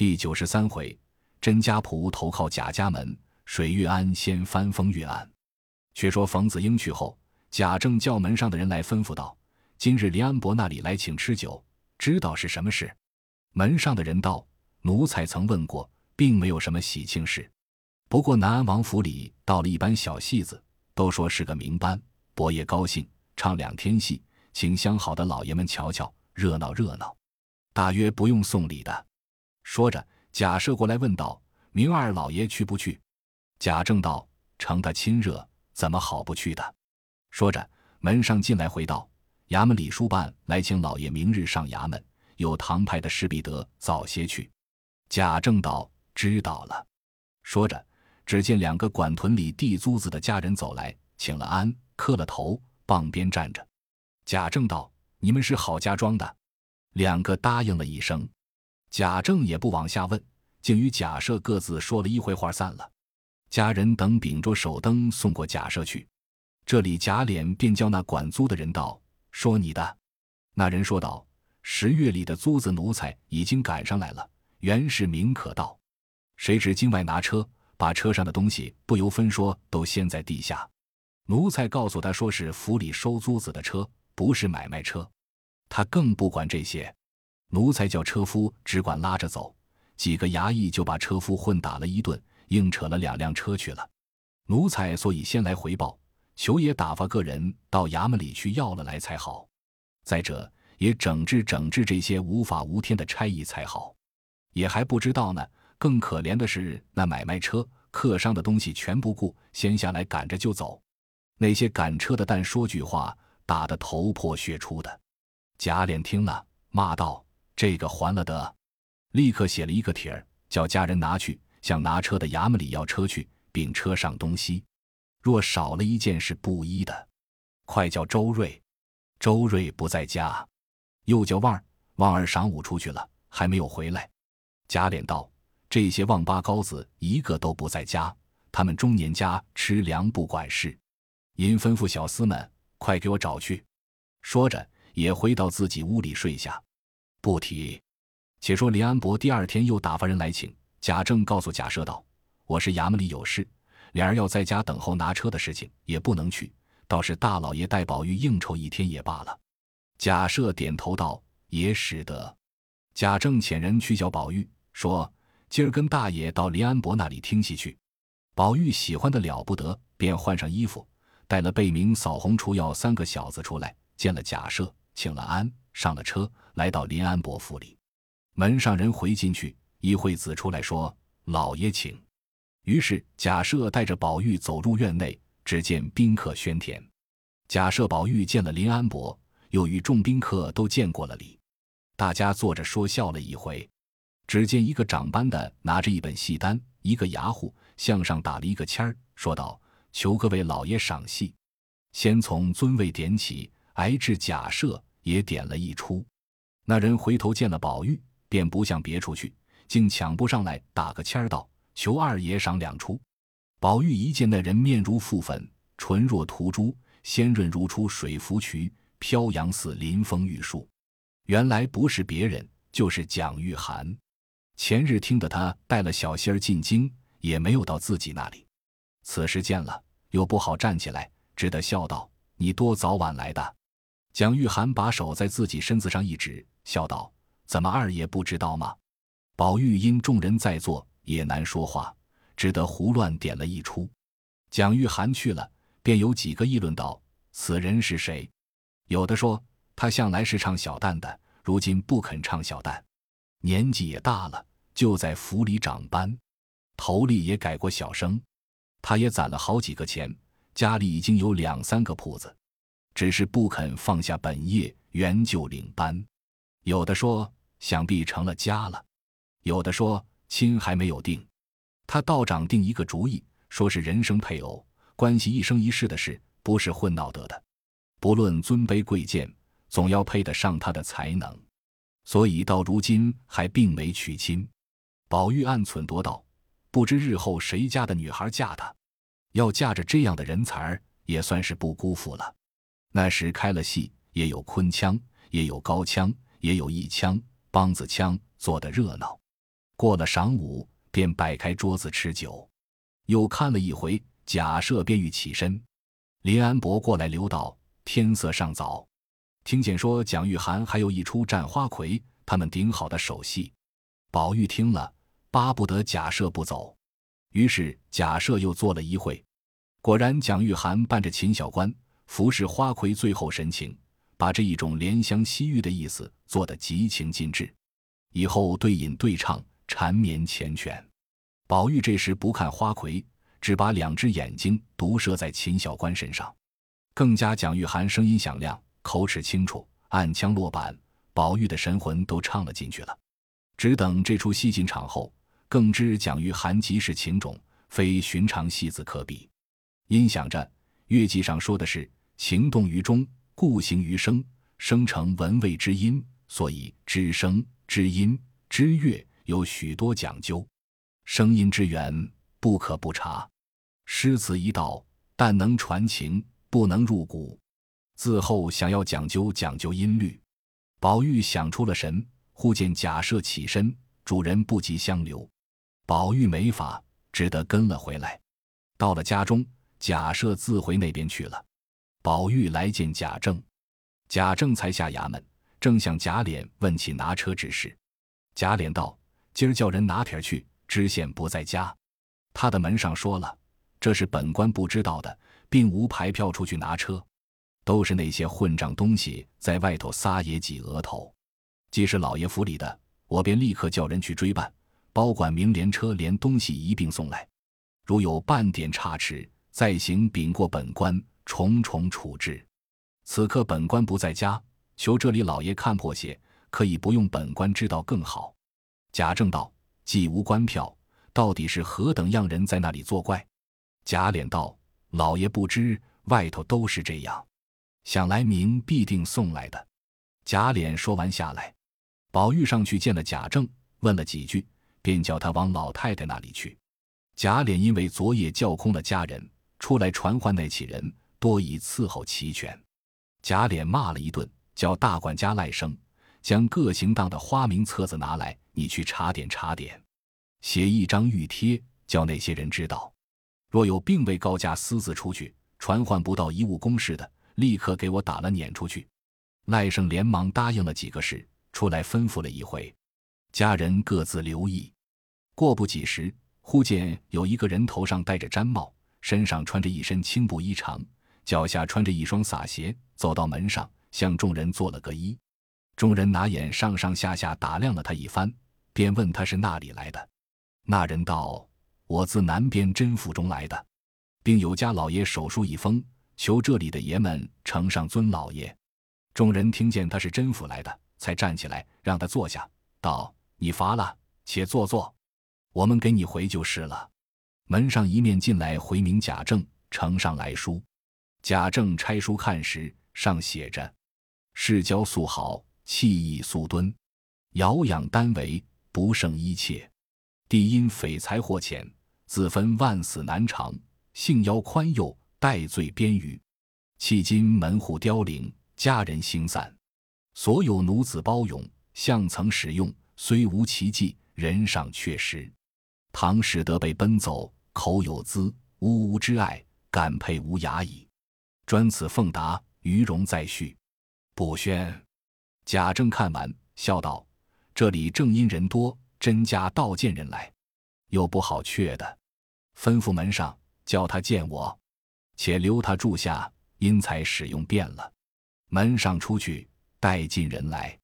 第九十三回，甄家仆投靠贾家门，水月庵先翻风月案。却说冯子英去后，贾政叫门上的人来吩咐道：“今日林安伯那里来请吃酒，知道是什么事？”门上的人道：“奴才曾问过，并没有什么喜庆事。不过南安王府里到了一班小戏子，都说是个名班，伯爷高兴，唱两天戏，请相好的老爷们瞧瞧，热闹热闹。大约不用送礼的。”说着，贾赦过来问道：“明二老爷去不去？”贾政道：“承他亲热，怎么好不去的？”说着，门上进来回道：“衙门礼书办来请老爷明日上衙门，有堂派的事必得早些去。”贾政道：“知道了。”说着，只见两个管屯里地租子的家人走来，请了安，磕了头，傍边站着。贾政道：“你们是郝家庄的？”两个答应了一声。贾政也不往下问，竟与贾赦各自说了一会话，散了。家人等秉着手灯送过贾赦去。这里贾琏便叫那管租的人道：“说你的。”那人说道：“十月里的租子奴才已经赶上来了，原是明可到，谁知今外拿车，把车上的东西不由分说都掀在地下。奴才告诉他说是府里收租子的车，不是买卖车，他更不管这些。”奴才叫车夫只管拉着走，几个衙役就把车夫混打了一顿，硬扯了两辆车去了。奴才所以先来回报，求爷打发个人到衙门里去要了来才好。再者也整治整治这些无法无天的差役才好。也还不知道呢。更可怜的是那买卖车客商的东西全不顾，先下来赶着就走。那些赶车的但说句话，打得头破血出的。贾琏听了，骂道。这个还了得！立刻写了一个帖儿，叫家人拿去，向拿车的衙门里要车去，并车上东西。若少了一件是布衣的，快叫周瑞。周瑞不在家，又叫旺儿。旺儿晌午出去了，还没有回来。贾琏道：“这些旺八高子一个都不在家，他们中年家吃粮不管事。因吩咐小厮们快给我找去。”说着，也回到自己屋里睡下。不提，且说林安伯第二天又打发人来请贾政，告诉贾赦道：“我是衙门里有事，莲儿要在家等候拿车的事情，也不能去。倒是大老爷带宝玉应酬一天也罢了。”贾赦点头道：“也使得。”贾政遣人去叫宝玉，说：“今儿跟大爷到林安伯那里听戏去。”宝玉喜欢的了不得，便换上衣服，带了贝明、扫红、除药三个小子出来，见了贾赦，请了安。上了车，来到林安伯府里，门上人回进去，一会子出来说：“老爷请。”于是贾赦带着宝玉走入院内，只见宾客喧天。贾赦、宝玉见了林安伯，又与众宾客都见过了礼，大家坐着说笑了一回。只见一个长班的拿着一本戏单，一个牙户向上打了一个签儿，说道：“求各位老爷赏戏。”先从尊位点起，挨至贾赦。也点了一出，那人回头见了宝玉，便不向别处去，竟抢步上来打个签儿道：“求二爷赏两出。”宝玉一见那人面如覆粉，唇若涂朱，鲜润如出水芙蕖，飘扬似临风玉树，原来不是别人，就是蒋玉菡。前日听得他带了小仙儿进京，也没有到自己那里，此时见了又不好站起来，只得笑道：“你多早晚来的？”蒋玉菡把手在自己身子上一指，笑道：“怎么二爷不知道吗？”宝玉因众人在座，也难说话，只得胡乱点了一出。蒋玉菡去了，便有几个议论道：“此人是谁？”有的说他向来是唱小旦的，如今不肯唱小旦，年纪也大了，就在府里长班，头里也改过小生。他也攒了好几个钱，家里已经有两三个铺子。只是不肯放下本业，原就领班。有的说想必成了家了，有的说亲还没有定。他道长定一个主意，说是人生配偶，关系一生一世的事，不是混闹得的。不论尊卑贵贱，总要配得上他的才能。所以到如今还并没娶亲。宝玉暗忖多道：不知日后谁家的女孩嫁他，要嫁着这样的人才，也算是不辜负了。那时开了戏，也有昆腔，也有高腔，也有弋腔、梆子腔，做得热闹。过了晌午，便摆开桌子吃酒。又看了一回，贾赦便欲起身。林安伯过来留道：“天色尚早，听见说蒋玉菡还有一出战花魁，他们顶好的首戏。”宝玉听了，巴不得贾赦不走。于是贾赦又坐了一会，果然蒋玉菡伴着秦小官服侍花魁，最后神情，把这一种怜香惜玉的意思做得极情尽致。以后对饮对唱，缠绵缱绻。宝玉这时不看花魁。只把两只眼睛独射在秦小官身上，更加蒋玉菡声音响亮，口齿清楚，暗腔落板，宝玉的神魂都唱了进去了。只等这出戏进场后，更知蒋玉菡即是情种，非寻常戏子可比。因想着乐记上说的是情动于中，故形于声，声成文味之音，所以知声、知音、知乐有许多讲究，声音之源。不可不察，诗词一道，但能传情，不能入骨。自后想要讲究讲究音律，宝玉想出了神。忽见贾赦起身，主人不及相留，宝玉没法，只得跟了回来。到了家中，贾赦自回那边去了。宝玉来见贾政，贾政才下衙门，正向贾琏问起拿车之事。贾琏道：“今儿叫人拿帖去，知县不在家。”他的门上说了，这是本官不知道的，并无牌票出去拿车，都是那些混账东西在外头撒野挤额头。既是老爷府里的，我便立刻叫人去追办，包管明连车连东西一并送来。如有半点差池，再行禀过本官，重重处置。此刻本官不在家，求这里老爷看破些，可以不用本官知道更好。贾政道：既无官票。到底是何等样人在那里作怪？贾琏道：“老爷不知，外头都是这样。想来明必定送来的。”贾琏说完下来，宝玉上去见了贾政，问了几句，便叫他往老太太那里去。贾琏因为昨夜叫空了家人，出来传唤那起人，多以伺候齐全。贾琏骂了一顿，叫大管家赖生将各行当的花名册子拿来，你去查点查点。写一张玉贴，叫那些人知道，若有并未高价私自出去传唤不到一物公事的，立刻给我打了撵出去。赖生连忙答应了几个事，出来吩咐了一回，家人各自留意。过不几时，忽见有一个人头上戴着毡帽，身上穿着一身青布衣裳，脚下穿着一双洒鞋，走到门上，向众人做了个揖。众人拿眼上上下下打量了他一番，便问他是那里来的。那人道：“我自南边甄府中来的，并有家老爷手书一封，求这里的爷们呈上尊老爷。”众人听见他是甄府来的，才站起来让他坐下，道：“你乏了，且坐坐，我们给你回就是了。”门上一面进来回明贾政呈上来书，贾政拆书看时，上写着：“世交素好，气意素敦，遥养单为，不胜一切。”帝因匪财获浅，自分万死难偿，幸邀宽宥，戴罪边隅。迄今门户凋零，家人星散，所有奴子包勇，相曾使用，虽无奇迹，人尚确实。唐使得被奔走，口有资，呜呜之爱，感佩无涯矣。专此奉达，余容再续。卜宣。贾政看完，笑道：“这里正因人多。”甄家道见人来，又不好却的，吩咐门上叫他见我，且留他住下，因才使用便了。门上出去，带进人来，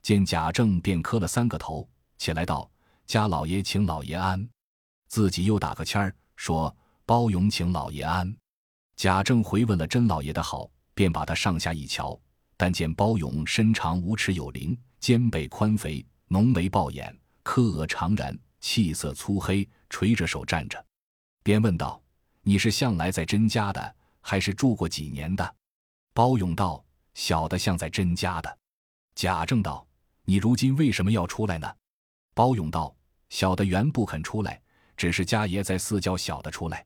见贾政，便磕了三个头，起来道：“家老爷请老爷安。”自己又打个签儿，说：“包勇请老爷安。”贾政回问了甄老爷的好，便把他上下一瞧，但见包勇身长五尺有灵，肩背宽肥，浓眉暴眼。柯额长髯，气色粗黑，垂着手站着，便问道：“你是向来在甄家的，还是住过几年的？”包勇道：“小的像在甄家的。”贾政道：“你如今为什么要出来呢？”包勇道：“小的原不肯出来，只是家爷在四叫小的出来，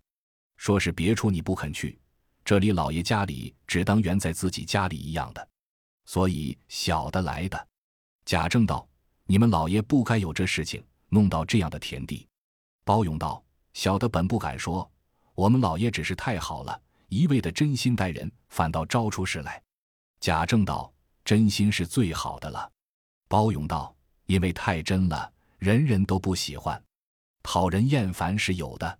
说是别处你不肯去，这里老爷家里只当原在自己家里一样的，所以小的来的。”贾政道。你们老爷不该有这事情，弄到这样的田地。包勇道：“小的本不敢说，我们老爷只是太好了，一味的真心待人，反倒招出事来。”贾政道：“真心是最好的了。”包勇道：“因为太真了，人人都不喜欢，讨人厌烦是有的。”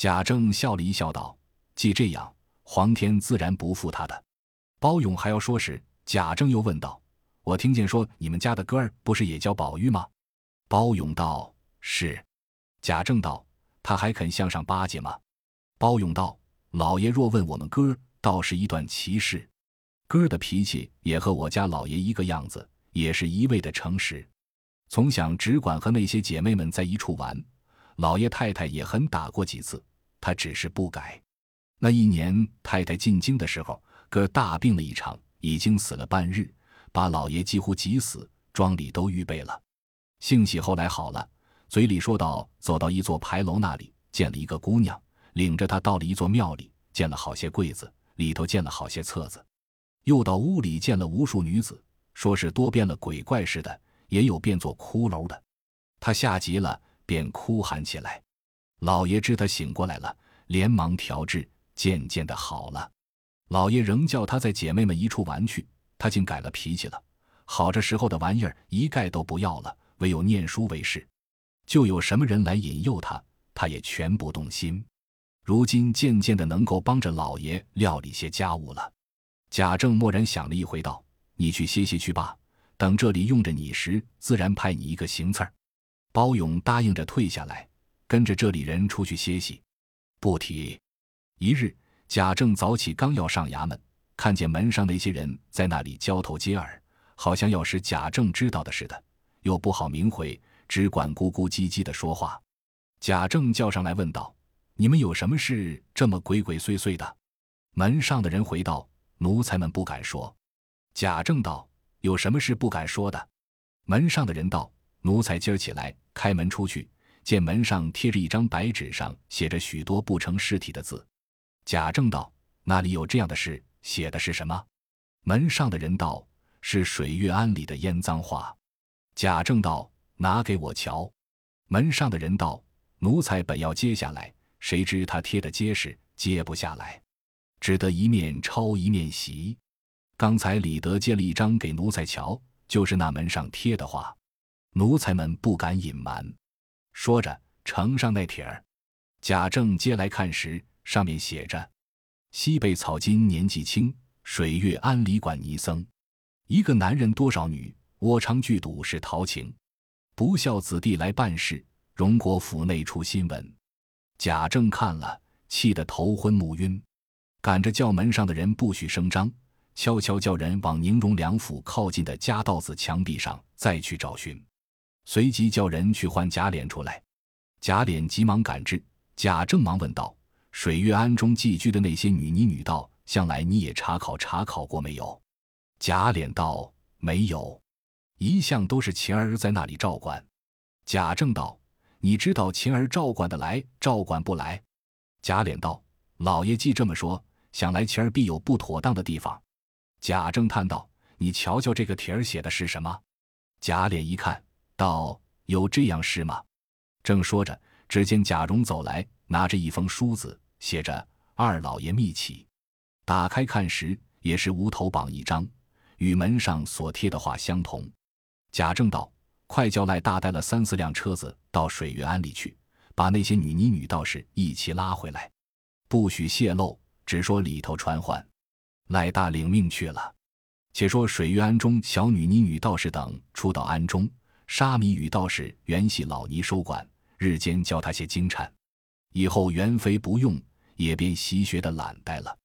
贾政笑了一笑道：“既这样，皇天自然不负他的。”包勇还要说时，贾政又问道：“我听见说你们家的哥儿不是也叫宝玉吗？”包勇道：“是。”贾政道：“他还肯向上巴结吗？”包勇道：“老爷若问我们哥儿，倒是一段奇事。哥儿的脾气也和我家老爷一个样子，也是一味的诚实。从小只管和那些姐妹们在一处玩，老爷太太也很打过几次，他只是不改。那一年太太进京的时候，哥大病了一场，已经死了半日，把老爷几乎急死，庄里都预备了。幸喜后来好了。”嘴里说道：“走到一座牌楼那里，见了一个姑娘，领着她到了一座庙里，见了好些柜子，里头见了好些册子。又到屋里见了无数女子，说是多变了鬼怪似的，也有变作骷髅的。他吓急了，便哭喊起来。老爷知他醒过来了，连忙调治，渐渐的好了。老爷仍叫他在姐妹们一处玩去，他竟改了脾气了。好这时候的玩意儿一概都不要了，唯有念书为事。”就有什么人来引诱他，他也全不动心。如今渐渐的能够帮着老爷料理些家务了。贾政默然想了一回，道：“你去歇歇去吧，等这里用着你时，自然派你一个行刺儿。”包勇答应着退下来，跟着这里人出去歇息。不提。一日，贾政早起，刚要上衙门，看见门上那些人在那里交头接耳，好像要使贾政知道的似的，又不好明回。只管咕咕唧唧的说话，贾政叫上来问道：“你们有什么事这么鬼鬼祟祟的？”门上的人回道：“奴才们不敢说。”贾政道：“有什么事不敢说的？”门上的人道：“奴才今儿起来开门出去，见门上贴着一张白纸，上写着许多不成实体的字。”贾政道：“那里有这样的事？写的是什么？”门上的人道：“是水月庵里的烟脏话。”贾政道。拿给我瞧，门上的人道：“奴才本要接下来，谁知他贴的结实，揭不下来，只得一面抄一面洗。刚才李德接了一张给奴才瞧，就是那门上贴的话，奴才们不敢隐瞒。”说着呈上那帖儿，贾政接来看时，上面写着：“西北草金年纪轻，水月庵里管尼僧，一个男人多少女，窝娼聚赌是陶情。”不孝子弟来办事，荣国府内出新闻。贾政看了，气得头昏目晕，赶着叫门上的人不许声张，悄悄叫人往宁荣两府靠近的夹道子墙壁上再去找寻，随即叫人去唤贾琏出来。贾琏急忙赶至，贾政忙问道：“水月庵中寄居的那些女尼女道，向来你也查考查考过没有？”贾琏道：“没有。”一向都是晴儿在那里照管。贾政道：“你知道晴儿照管的来，照管不来？”贾琏道：“老爷既这么说，想来晴儿必有不妥当的地方。”贾政叹道：“你瞧瞧这个帖儿写的是什么？”贾琏一看，道：“有这样事吗？”正说着，只见贾蓉走来，拿着一封书子，写着“二老爷密启”。打开看时，也是无头榜一张，与门上所贴的话相同。贾政道：“快叫赖大带了三四辆车子到水月庵里去，把那些女尼女道士一起拉回来，不许泄露，只说里头传唤。”赖大领命去了。且说水月庵中小女尼女道士等出到庵中，沙弥与道士原系老尼收管，日间教他些经忏。以后元妃不用，也便习学的懒怠了。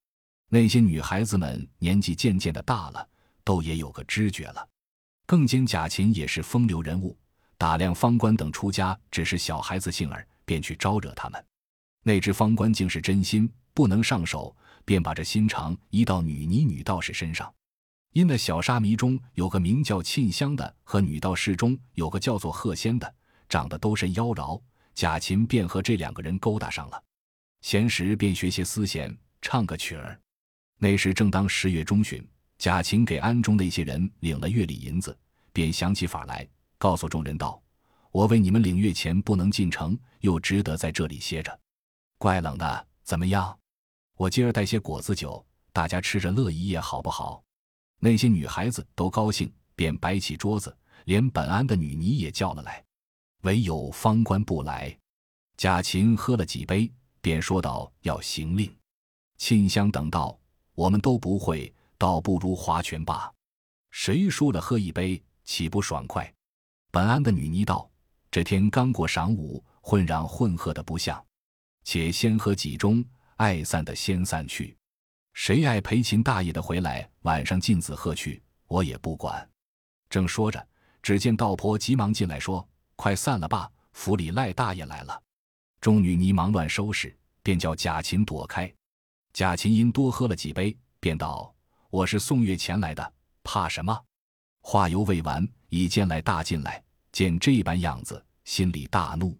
那些女孩子们年纪渐渐的大了，都也有个知觉了。更兼贾琴也是风流人物，打量方官等出家只是小孩子性儿，便去招惹他们。那只方官竟是真心不能上手，便把这心肠移到女尼女道士身上。因那小沙弥中有个名叫沁香的，和女道士中有个叫做鹤仙的，长得都甚妖娆。贾琴便和这两个人勾搭上了，闲时便学些丝弦，唱个曲儿。那时正当十月中旬。贾琴给庵中那些人领了月里银子，便想起法来，告诉众人道：“我为你们领月钱不能进城，又只得在这里歇着。怪冷的，怎么样？我今儿带些果子酒，大家吃着乐一夜，好不好？那些女孩子都高兴，便摆起桌子，连本安的女尼也叫了来，唯有方官不来。贾琴喝了几杯，便说道：“要行令。”沁香等道：“我们都不会，倒不如划拳罢。谁输了喝一杯，岂不爽快？”本安的女尼道：“这天刚过晌午，混嚷混喝的不像，且先喝几盅，爱散的先散去。谁爱陪秦大爷的回来，晚上禁子喝去，我也不管。”正说着，只见道婆急忙进来，说：“快散了吧，府里赖大爷来了。”众女尼忙乱收拾，便叫贾琴躲开。贾琴因多喝了几杯，便道：“我是送月钱来的，怕什么？”话犹未完，已见来大进来，见这般样子，心里大怒，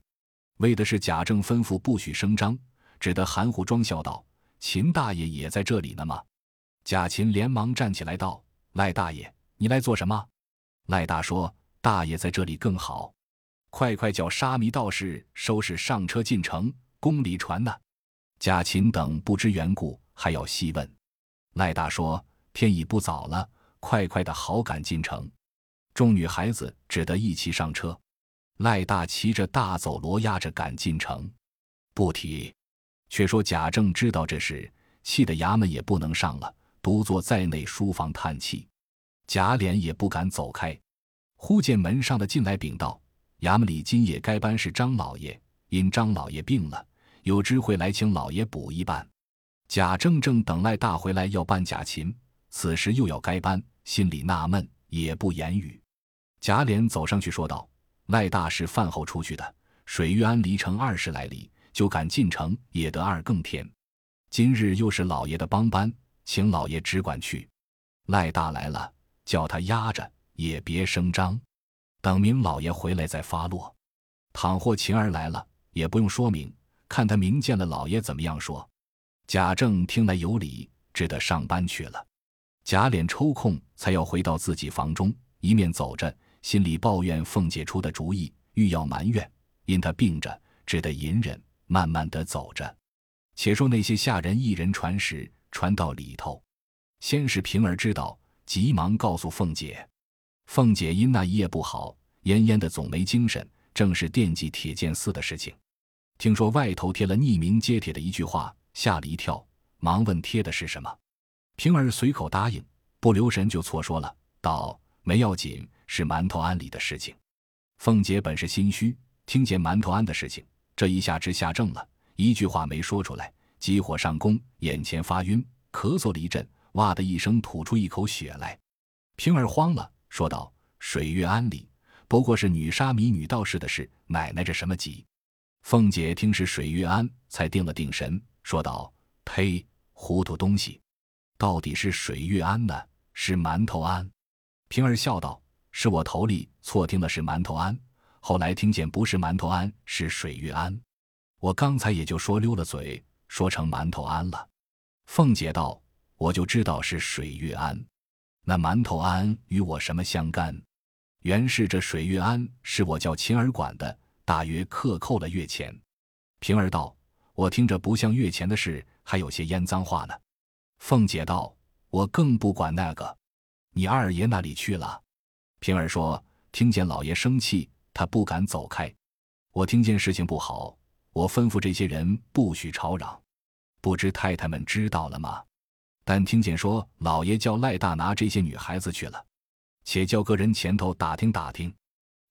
为的是贾政吩咐不许声张，只得含糊装笑道：“秦大爷也在这里呢吗？”贾琴连忙站起来道：“赖大爷，你来做什么？”赖大说：“大爷在这里更好。”快快叫沙弥道士收拾上车进城，宫里传呢。贾琴等不知缘故，还要细问。赖大说：“天已不早了，快快的好赶进城。”众女孩子只得一齐上车。赖大骑着大走骡压着赶进城。不提，却说贾政知道这事，气得衙门也不能上了，独坐在内书房叹气。贾琏也不敢走开。忽见门上的进来禀道。衙门里今夜该班是张老爷，因张老爷病了，有知会来请老爷补一班。贾政正等赖大回来要办贾琴，此时又要该班，心里纳闷，也不言语。贾琏走上去说道：“赖大是饭后出去的，水玉庵离城二十来里，就敢进城，也得二更天。今日又是老爷的帮班，请老爷只管去。赖大来了，叫他压着，也别声张。”等明老爷回来再发落，倘或晴儿来了，也不用说明，看他明见了老爷怎么样说。贾政听来有理，只得上班去了。贾琏抽空才要回到自己房中，一面走着，心里抱怨凤姐出的主意，欲要埋怨，因他病着，只得隐忍，慢慢的走着。且说那些下人一人传时，传到里头，先是平儿知道，急忙告诉凤姐。凤姐因那一夜不好，奄奄的总没精神，正是惦记铁剑寺的事情。听说外头贴了匿名揭帖的一句话，吓了一跳，忙问贴的是什么。平儿随口答应，不留神就错说了，道没要紧，是馒头庵里的事情。凤姐本是心虚，听见馒头庵的事情，这一下之下正了，一句话没说出来，急火上攻，眼前发晕，咳嗽了一阵，哇的一声吐出一口血来。平儿慌了。说道：“水月庵里不过是女沙弥、女道士的事，奶奶这什么急？”凤姐听是水月庵，才定了定神，说道：“呸，糊涂东西！到底是水月庵呢，是馒头庵？”平儿笑道：“是我头里错听了是馒头庵，后来听见不是馒头庵，是水月庵，我刚才也就说溜了嘴，说成馒头庵了。”凤姐道：“我就知道是水月庵。”那馒头庵与我什么相干？原是这水月庵是我叫琴儿管的，大约克扣了月钱。平儿道：“我听着不像月钱的事，还有些烟脏话呢。”凤姐道：“我更不管那个，你二爷那里去了？”平儿说：“听见老爷生气，他不敢走开。我听见事情不好，我吩咐这些人不许吵嚷。不知太太们知道了吗？”但听见说老爷叫赖大拿这些女孩子去了，且叫个人前头打听打听。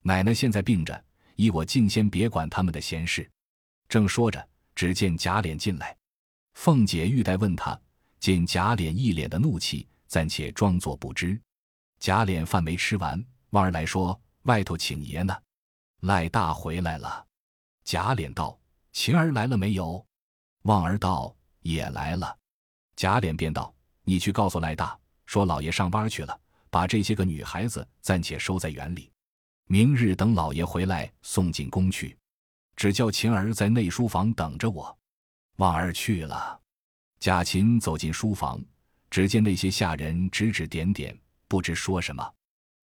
奶奶现在病着，依我尽先别管他们的闲事。正说着，只见贾琏进来，凤姐欲待问他，见贾琏一脸的怒气，暂且装作不知。贾琏饭没吃完，望儿来说外头请爷呢。赖大回来了。贾琏道：“晴儿来了没有？”望儿道：“也来了。”贾琏便道：“你去告诉赖大，说老爷上班去了，把这些个女孩子暂且收在园里，明日等老爷回来送进宫去。只叫晴儿在内书房等着我。”望儿去了。贾琴走进书房，只见那些下人指指点点，不知说什么，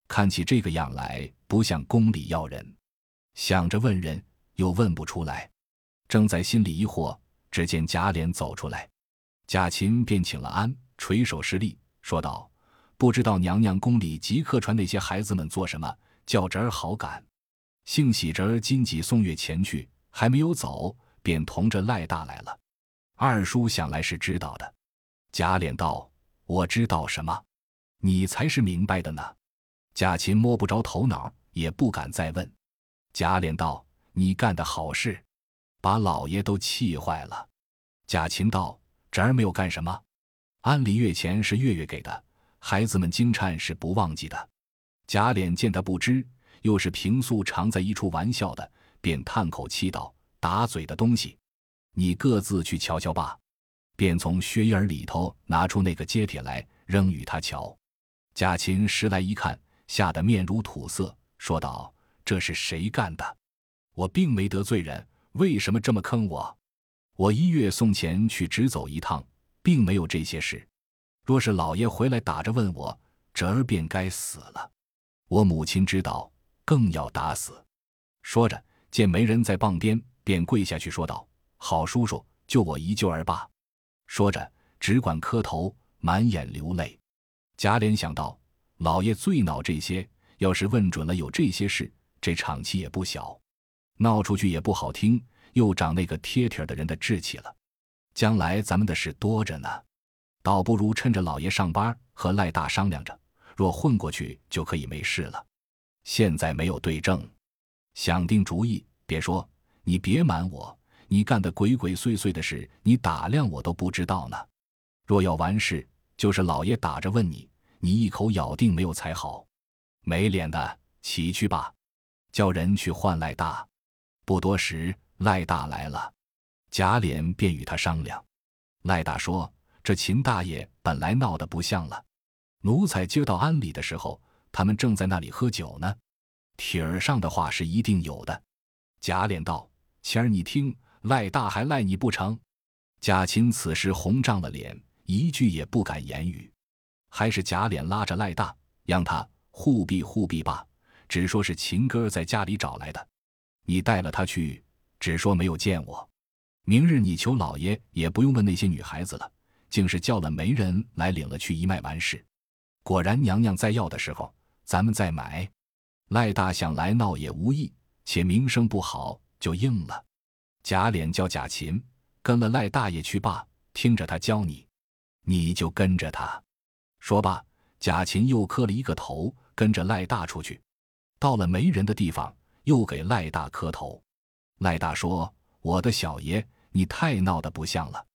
看起这个样来，不像宫里要人。想着问人，又问不出来，正在心里疑惑，只见贾琏走出来，贾琴便请了安，垂手施礼，说道：“不知道娘娘宫里即刻传那些孩子们做什么，叫侄儿好赶。幸喜侄儿今几送月前去，还没有走，便同着赖大来了。二叔想来是知道的。”贾琏道：“我知道什么？你才是明白的呢。”贾琴摸不着头脑，也不敢再问。贾琏道：“你干的好事，把老爷都气坏了。”贾琴道：“侄儿没有干什么。安里月钱是月月给的，孩子们惊颤是不忘记的。”贾琏见他不知，又是平素常在一处玩笑的，便叹口气道：“打嘴的东西，你各自去瞧瞧吧。”便从靴眼儿里头拿出那个揭帖来，扔与他瞧。贾琴拾来一看，吓得面如土色，说道：“这是谁干的？我并没得罪人，为什么这么坑我？我一月送钱去直走一趟，并没有这些事。若是老爷回来打着问我，侄儿便该死了。我母亲知道，更要打死。”说着，见没人在傍边，便跪下去说道：“好叔叔，救我一救儿吧。”说着，只管磕头，满眼流泪。贾琏想到，老爷最恼这些，要是问准了有这些事，这场气也不小，闹出去也不好听，又长那个贴贴的人的志气了。将来咱们的事多着呢，倒不如趁着老爷上班，和赖大商量着，若混过去就可以没事了。现在没有对证，想定主意，别说，你别瞒我。你干的鬼鬼祟祟的事，你打量我都不知道呢。若要完事，就是老爷打着问你，你一口咬定没有才好。没脸的，起去吧，叫人去唤赖大。不多时，赖大来了，贾琏便与他商量。赖大说：“这秦大爷本来闹得不像了。奴才接到安里的时候，他们正在那里喝酒呢。帖儿上的话是一定有的。”贾琏道：“前儿你听。”赖大还赖你不成？贾琴此时红涨了脸，一句也不敢言语。还是贾琏拉着赖大，让他护庇护庇吧。只说是秦哥在家里找来的，你带了他去，只说没有见我。明日你求老爷，也不用问那些女孩子了，竟是叫了媒人来领了去一卖完事。果然娘娘在要的时候，咱们再买。赖大想来闹也无益，且名声不好，就应了。贾琏叫贾琴跟了赖大爷去罢，听着他教你，你就跟着他。说罢，贾琴又磕了一个头，跟着赖大出去。到了没人的地方，又给赖大磕头。赖大说：“我的小爷，你太闹得不像了，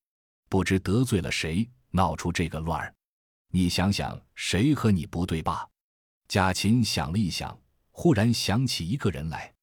不知得罪了谁，闹出这个乱儿。你想想，谁和你不对吧？”贾琴想了一想，忽然想起一个人来。